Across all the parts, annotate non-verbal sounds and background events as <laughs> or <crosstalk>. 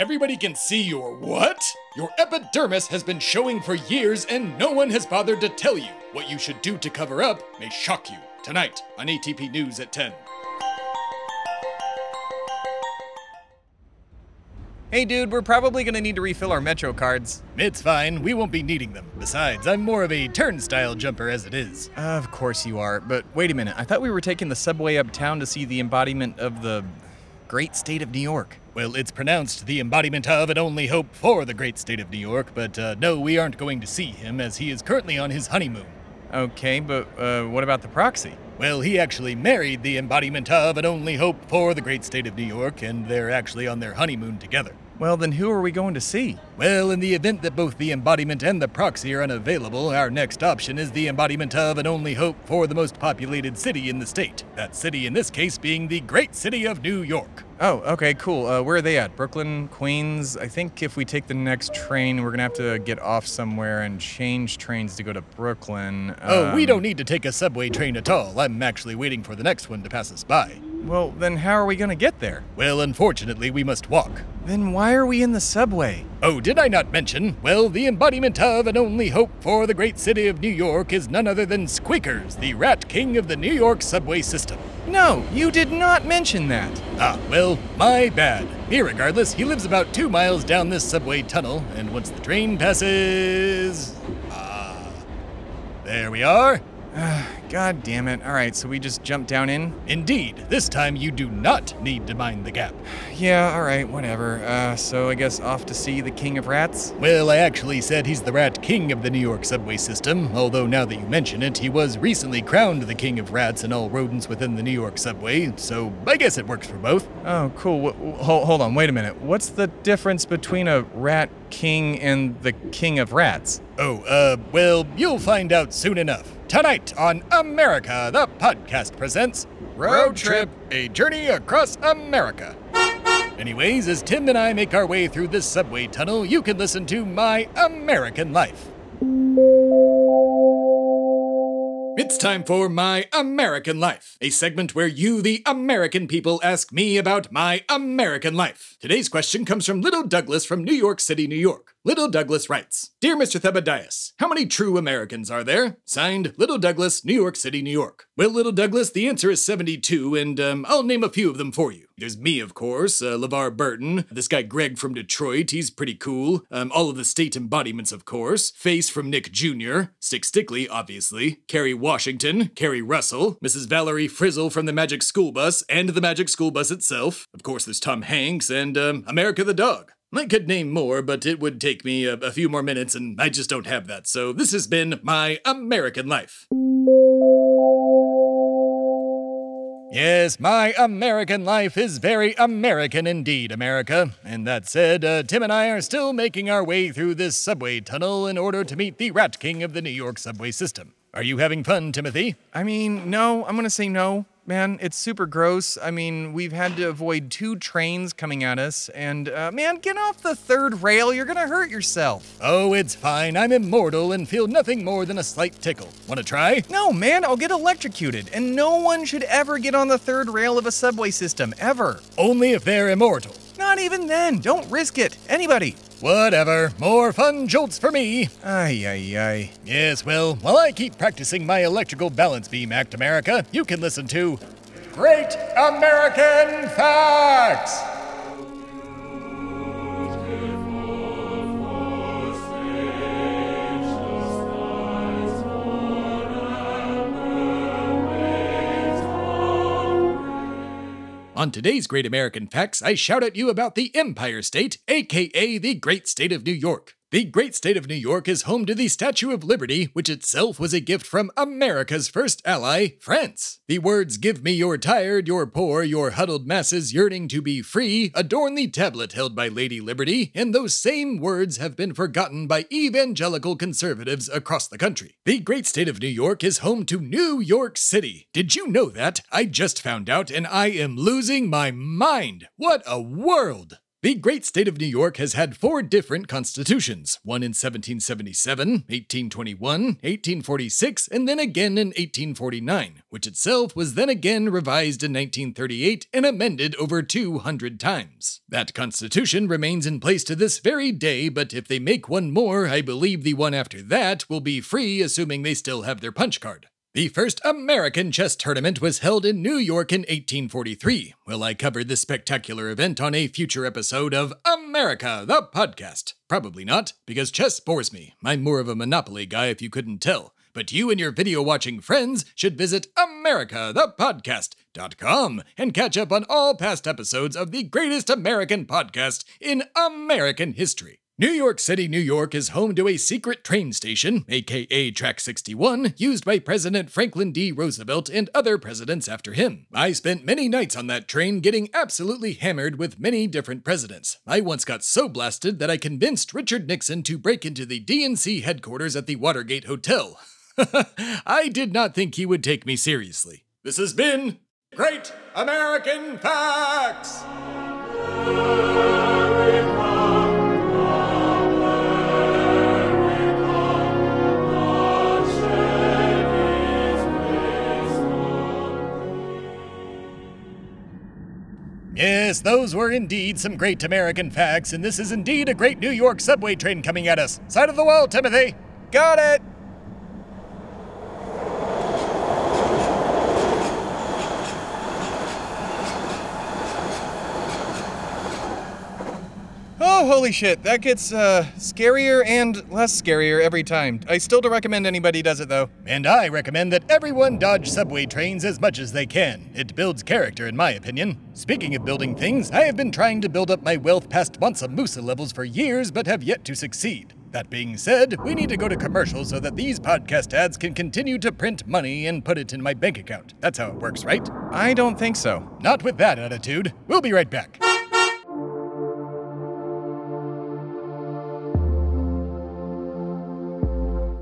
Everybody can see your what? Your epidermis has been showing for years and no one has bothered to tell you. What you should do to cover up may shock you. Tonight on ATP News at 10. Hey dude, we're probably gonna need to refill our Metro cards. It's fine, we won't be needing them. Besides, I'm more of a turnstile jumper as it is. Of course you are, but wait a minute. I thought we were taking the subway uptown to see the embodiment of the great state of New York. Well, it's pronounced the embodiment of and only hope for the great state of New York, but uh, no, we aren't going to see him as he is currently on his honeymoon. Okay, but uh, what about the proxy? Well, he actually married the embodiment of and only hope for the great state of New York, and they're actually on their honeymoon together. Well, then who are we going to see? Well, in the event that both the embodiment and the proxy are unavailable, our next option is the embodiment of and only hope for the most populated city in the state. That city, in this case, being the great city of New York. Oh, okay, cool. Uh, where are they at? Brooklyn, Queens? I think if we take the next train, we're gonna have to get off somewhere and change trains to go to Brooklyn. oh, we Um, don't need to take a subway train at all. I'm actually waiting for the next one to pass us by. Well, then how are we gonna get there? Well, unfortunately, we must walk. Then why are we in the subway? Oh, did I not mention? Well, the embodiment of and only hope for the great city of New York is none other than Squeakers, the rat king of the New York subway system. No, you did not mention that. Ah, well, my bad. Irregardless, he lives about two miles down this subway tunnel, and once the train passes. Ah. There we are. God damn it. All right, so we just jump down in? Indeed, this time you do not need to mind the gap. Yeah, all right, whatever. Uh, so I guess off to see the King of Rats? Well, I actually said he's the rat king of the New York subway system, although now that you mention it, he was recently crowned the king of rats and all rodents within the New York subway, so I guess it works for both. Oh, cool. Wh- hold, hold on, wait a minute. What's the difference between a rat king and the King of Rats? Oh, uh, well, you'll find out soon enough. Tonight on America, the podcast presents Road Trip, a journey across America. Anyways, as Tim and I make our way through this subway tunnel, you can listen to My American Life. It's time for My American Life, a segment where you, the American people, ask me about my American life. Today's question comes from Little Douglas from New York City, New York. Little Douglas writes Dear Mr. Thebadias, how many true Americans are there? Signed, Little Douglas, New York City, New York. Well, Little Douglas, the answer is 72, and um, I'll name a few of them for you. There's me, of course, uh, LeVar Burton, this guy Greg from Detroit, he's pretty cool. Um, all of the state embodiments, of course. Face from Nick Jr., Stick Stickley, obviously. Kerry Washington, Keri Russell, Mrs. Valerie Frizzle from the Magic School Bus, and the Magic School Bus itself. Of course, there's Tom Hanks and um, America the Dog. I could name more, but it would take me a, a few more minutes, and I just don't have that. So this has been my American life. Yes, my American life is very American indeed, America. And that said, uh, Tim and I are still making our way through this subway tunnel in order to meet the Rat King of the New York subway system. Are you having fun, Timothy? I mean, no, I'm gonna say no. Man, it's super gross. I mean, we've had to avoid two trains coming at us, and uh, man, get off the third rail. You're gonna hurt yourself. Oh, it's fine. I'm immortal and feel nothing more than a slight tickle. Want to try? No, man, I'll get electrocuted, and no one should ever get on the third rail of a subway system, ever. Only if they're immortal. Not even then. Don't risk it. Anybody. Whatever. More fun jolts for me. Ay, ay, ay. Yes, well, while I keep practicing my electrical balance beam act, America, you can listen to Great American Facts! On today's Great American Facts, I shout at you about the Empire State, aka the Great State of New York. The great state of New York is home to the Statue of Liberty, which itself was a gift from America's first ally, France. The words, Give me your tired, your poor, your huddled masses yearning to be free, adorn the tablet held by Lady Liberty, and those same words have been forgotten by evangelical conservatives across the country. The great state of New York is home to New York City. Did you know that? I just found out, and I am losing my mind. What a world! The great state of New York has had four different constitutions one in 1777, 1821, 1846, and then again in 1849, which itself was then again revised in 1938 and amended over 200 times. That constitution remains in place to this very day, but if they make one more, I believe the one after that will be free, assuming they still have their punch card. The first American chess tournament was held in New York in 1843. Will I cover this spectacular event on a future episode of America, the podcast? Probably not, because chess bores me. I'm more of a Monopoly guy if you couldn't tell. But you and your video watching friends should visit AmericaThePodcast.com and catch up on all past episodes of the greatest American podcast in American history. New York City, New York is home to a secret train station, aka Track 61, used by President Franklin D. Roosevelt and other presidents after him. I spent many nights on that train getting absolutely hammered with many different presidents. I once got so blasted that I convinced Richard Nixon to break into the DNC headquarters at the Watergate Hotel. <laughs> I did not think he would take me seriously. This has been Great American Facts! Yes, those were indeed some great American facts, and this is indeed a great New York subway train coming at us. Side of the wall, Timothy! Got it! Oh, holy shit. That gets uh, scarier and less scarier every time. I still don't recommend anybody does it, though. And I recommend that everyone dodge subway trains as much as they can. It builds character, in my opinion. Speaking of building things, I have been trying to build up my wealth past Mansa Musa levels for years, but have yet to succeed. That being said, we need to go to commercial so that these podcast ads can continue to print money and put it in my bank account. That's how it works, right? I don't think so. Not with that attitude. We'll be right back.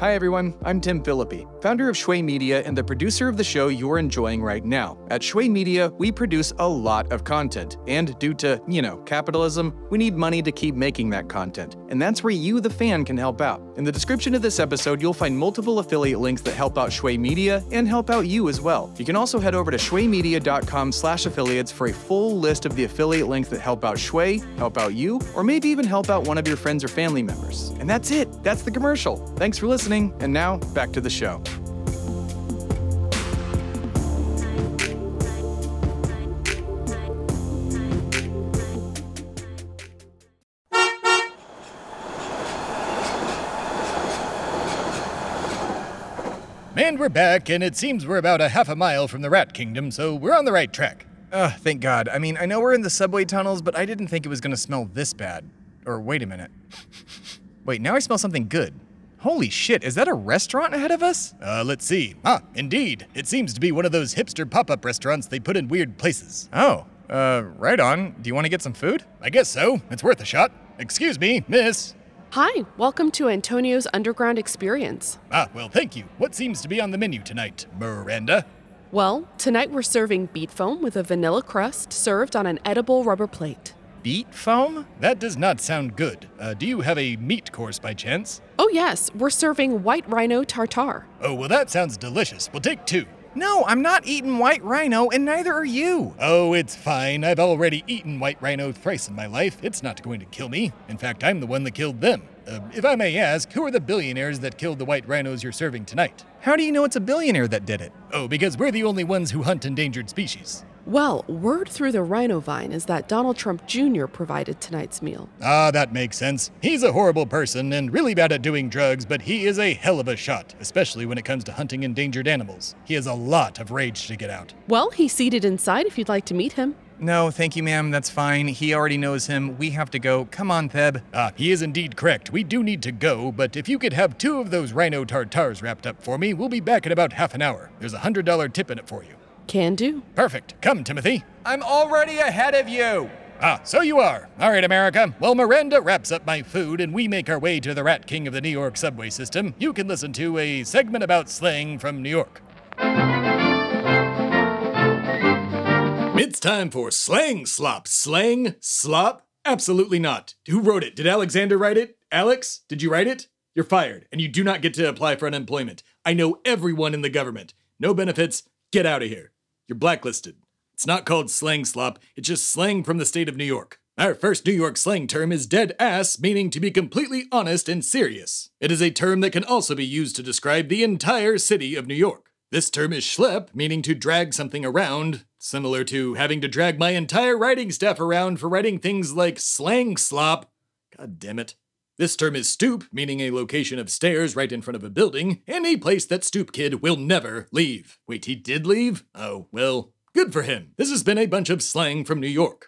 Hi everyone, I'm Tim Phillippe, founder of Shway Media and the producer of the show you're enjoying right now. At Shway Media, we produce a lot of content, and due to, you know, capitalism, we need money to keep making that content. And that's where you, the fan, can help out. In the description of this episode, you'll find multiple affiliate links that help out Shway Media and help out you as well. You can also head over to shwaymedia.com slash affiliates for a full list of the affiliate links that help out Shway, help out you, or maybe even help out one of your friends or family members. And that's it. That's the commercial. Thanks for listening. And now, back to the show. And we're back, and it seems we're about a half a mile from the Rat Kingdom, so we're on the right track. Ugh, thank God. I mean, I know we're in the subway tunnels, but I didn't think it was gonna smell this bad. Or wait a minute. Wait, now I smell something good. Holy shit, is that a restaurant ahead of us? Uh, let's see. Ah, indeed. It seems to be one of those hipster pop up restaurants they put in weird places. Oh, uh, right on. Do you want to get some food? I guess so. It's worth a shot. Excuse me, miss. Hi, welcome to Antonio's Underground Experience. Ah, well, thank you. What seems to be on the menu tonight, Miranda? Well, tonight we're serving beet foam with a vanilla crust served on an edible rubber plate. Beet foam? That does not sound good. Uh, do you have a meat course by chance? Oh, yes, we're serving white rhino tartare. Oh, well, that sounds delicious. We'll take two. No, I'm not eating white rhino, and neither are you. Oh, it's fine. I've already eaten white rhino thrice in my life. It's not going to kill me. In fact, I'm the one that killed them. Uh, if I may ask, who are the billionaires that killed the white rhinos you're serving tonight? How do you know it's a billionaire that did it? Oh, because we're the only ones who hunt endangered species. Well, word through the rhino vine is that Donald Trump Jr. provided tonight's meal. Ah, that makes sense. He's a horrible person and really bad at doing drugs, but he is a hell of a shot, especially when it comes to hunting endangered animals. He has a lot of rage to get out. Well, he's seated inside if you'd like to meet him. No, thank you, ma'am. That's fine. He already knows him. We have to go. Come on, Theb. Ah, he is indeed correct. We do need to go, but if you could have two of those rhino tartars wrapped up for me, we'll be back in about half an hour. There's a hundred dollar tip in it for you. Can do. Perfect. Come, Timothy. I'm already ahead of you. Ah, so you are. All right, America. Well, Miranda wraps up my food and we make our way to the Rat King of the New York subway system. You can listen to a segment about slang from New York. It's time for Slang Slop. Slang Slop Absolutely not. Who wrote it? Did Alexander write it? Alex, did you write it? You're fired, and you do not get to apply for unemployment. I know everyone in the government. No benefits. Get out of here. You're blacklisted. It's not called slang slop, it's just slang from the state of New York. Our first New York slang term is dead ass, meaning to be completely honest and serious. It is a term that can also be used to describe the entire city of New York. This term is schlep, meaning to drag something around, similar to having to drag my entire writing staff around for writing things like slang slop. God damn it. This term is stoop, meaning a location of stairs right in front of a building, and a place that Stoop Kid will never leave. Wait, he did leave? Oh, well, good for him. This has been a bunch of slang from New York.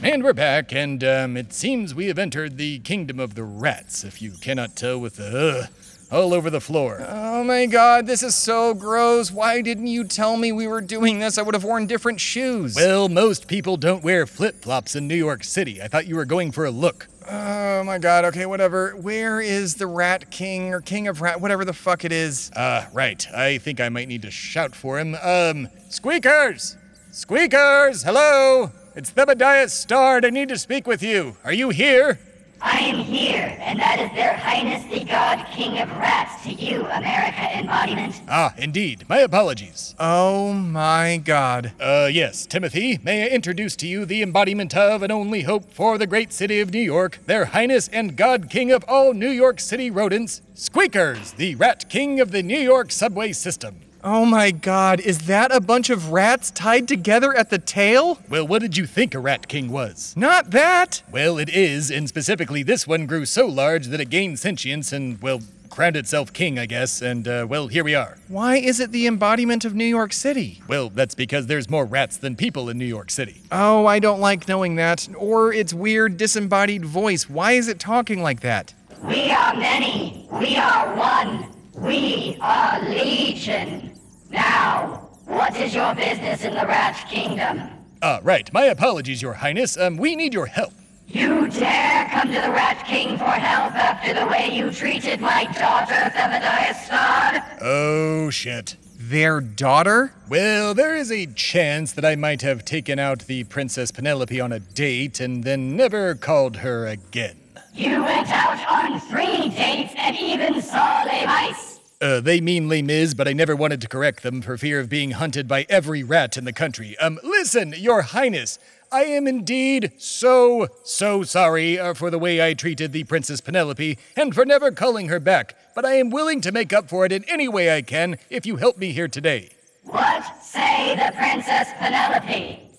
And we're back, and um, it seems we have entered the kingdom of the rats, if you cannot tell with the uh, all over the floor. Oh my god, this is so gross. Why didn't you tell me we were doing this? I would have worn different shoes. Well, most people don't wear flip flops in New York City. I thought you were going for a look. Oh my god, okay, whatever. Where is the Rat King or King of Rat, whatever the fuck it is? Uh, right. I think I might need to shout for him. Um, Squeakers! Squeakers! Hello! It's Thebadiah Stard. I need to speak with you. Are you here? I am here, and that is their highness the God King of Rats to you, America embodiment. Ah, indeed. My apologies. Oh my god. Uh, yes, Timothy, may I introduce to you the embodiment of and only hope for the great city of New York, their highness and God King of all New York City rodents, Squeakers, the Rat King of the New York subway system. Oh my god, is that a bunch of rats tied together at the tail? Well, what did you think a rat king was? Not that! Well, it is, and specifically this one grew so large that it gained sentience and, well, crowned itself king, I guess, and, uh, well, here we are. Why is it the embodiment of New York City? Well, that's because there's more rats than people in New York City. Oh, I don't like knowing that. Or its weird disembodied voice. Why is it talking like that? We are many. We are one. We are legion. Now, what is your business in the Rat Kingdom? Ah, uh, right. My apologies, Your Highness. Um, we need your help. You dare come to the Rat King for help after the way you treated my daughter, Thebadiah Stard? Oh, shit. Their daughter? Well, there is a chance that I might have taken out the Princess Penelope on a date and then never called her again. You went out on three dates and even saw Les Mice? Uh, they mean Les Mis, but I never wanted to correct them for fear of being hunted by every rat in the country. Um, listen, Your Highness, I am indeed so, so sorry uh, for the way I treated the Princess Penelope and for never calling her back, but I am willing to make up for it in any way I can if you help me here today. What say the Princess Penelope?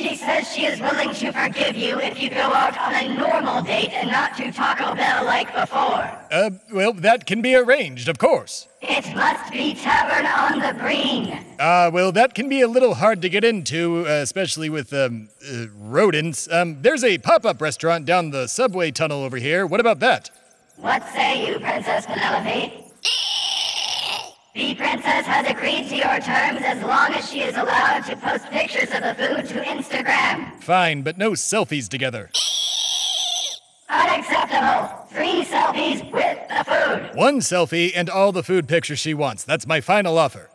She says she is willing to forgive you if you go out on a normal date and not to Taco Bell like before. Uh, well, that can be arranged, of course. It must be Tavern on the Green. Ah, uh, well, that can be a little hard to get into, uh, especially with, um, uh, rodents. Um, there's a pop-up restaurant down the subway tunnel over here. What about that? What say you, Princess Penelope? <laughs> The princess has agreed to your terms as long as she is allowed to post pictures of the food to Instagram. Fine, but no selfies together. Unacceptable. Three selfies with the food. One selfie and all the food pictures she wants. That's my final offer.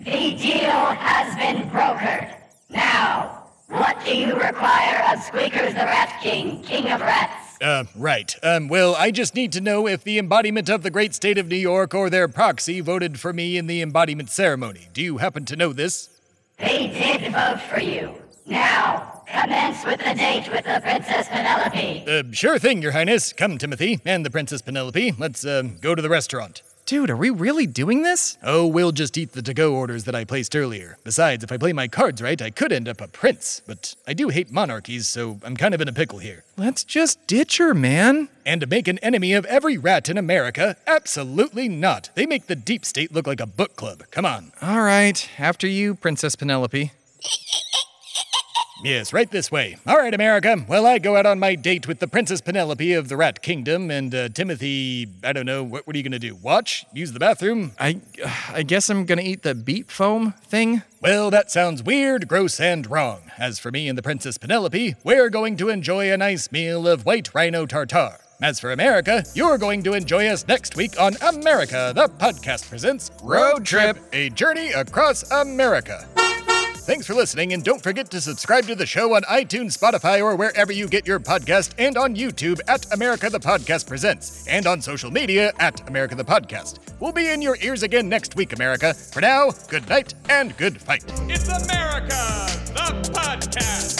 The deal has been brokered. Now, what do you require of Squeakers the Rat King, King of Rats? Uh, right. Um, well, I just need to know if the embodiment of the great state of New York or their proxy voted for me in the embodiment ceremony. Do you happen to know this? They did vote for you. Now, commence with the date with the Princess Penelope. Uh, sure thing, Your Highness. Come, Timothy, and the Princess Penelope. Let's, uh, go to the restaurant. Dude, are we really doing this? Oh, we'll just eat the to go orders that I placed earlier. Besides, if I play my cards right, I could end up a prince. But I do hate monarchies, so I'm kind of in a pickle here. Let's just ditch her, man. And to make an enemy of every rat in America? Absolutely not. They make the deep state look like a book club. Come on. All right, after you, Princess Penelope. Yes, right this way. All right, America. Well, I go out on my date with the Princess Penelope of the Rat Kingdom, and uh, Timothy. I don't know. What, what are you gonna do? Watch? Use the bathroom? I, I guess I'm gonna eat the beet foam thing. Well, that sounds weird, gross, and wrong. As for me and the Princess Penelope, we're going to enjoy a nice meal of white rhino tartare. As for America, you're going to enjoy us next week on America, the podcast presents Road Trip. a journey across America. Thanks for listening, and don't forget to subscribe to the show on iTunes, Spotify, or wherever you get your podcast, and on YouTube at America the Podcast Presents, and on social media at America the Podcast. We'll be in your ears again next week, America. For now, good night and good fight. It's America, the podcast.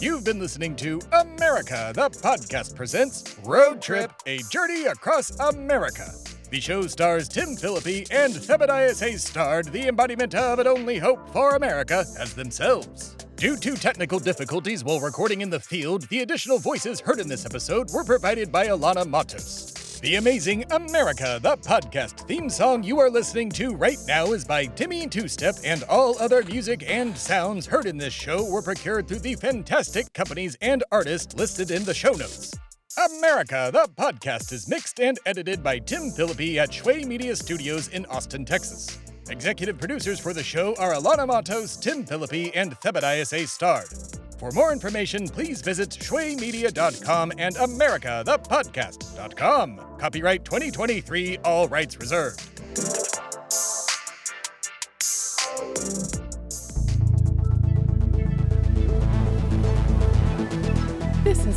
You've been listening to America, the podcast presents Road Trip, a journey across America. The show stars Tim Phillippe and Thebadiah A. Stard the embodiment of an only hope for America as themselves. Due to technical difficulties while recording in the field, the additional voices heard in this episode were provided by Alana Matos. The amazing America, the podcast theme song you are listening to right now is by Timmy Two Step, and all other music and sounds heard in this show were procured through the fantastic companies and artists listed in the show notes. America, the podcast is mixed and edited by Tim Phillippe at Shway Media Studios in Austin, Texas. Executive producers for the show are Alana Matos, Tim Phillippe, and Thebadiah A. Stard. For more information, please visit shwaymedia.com and americathepodcast.com. Copyright 2023, all rights reserved.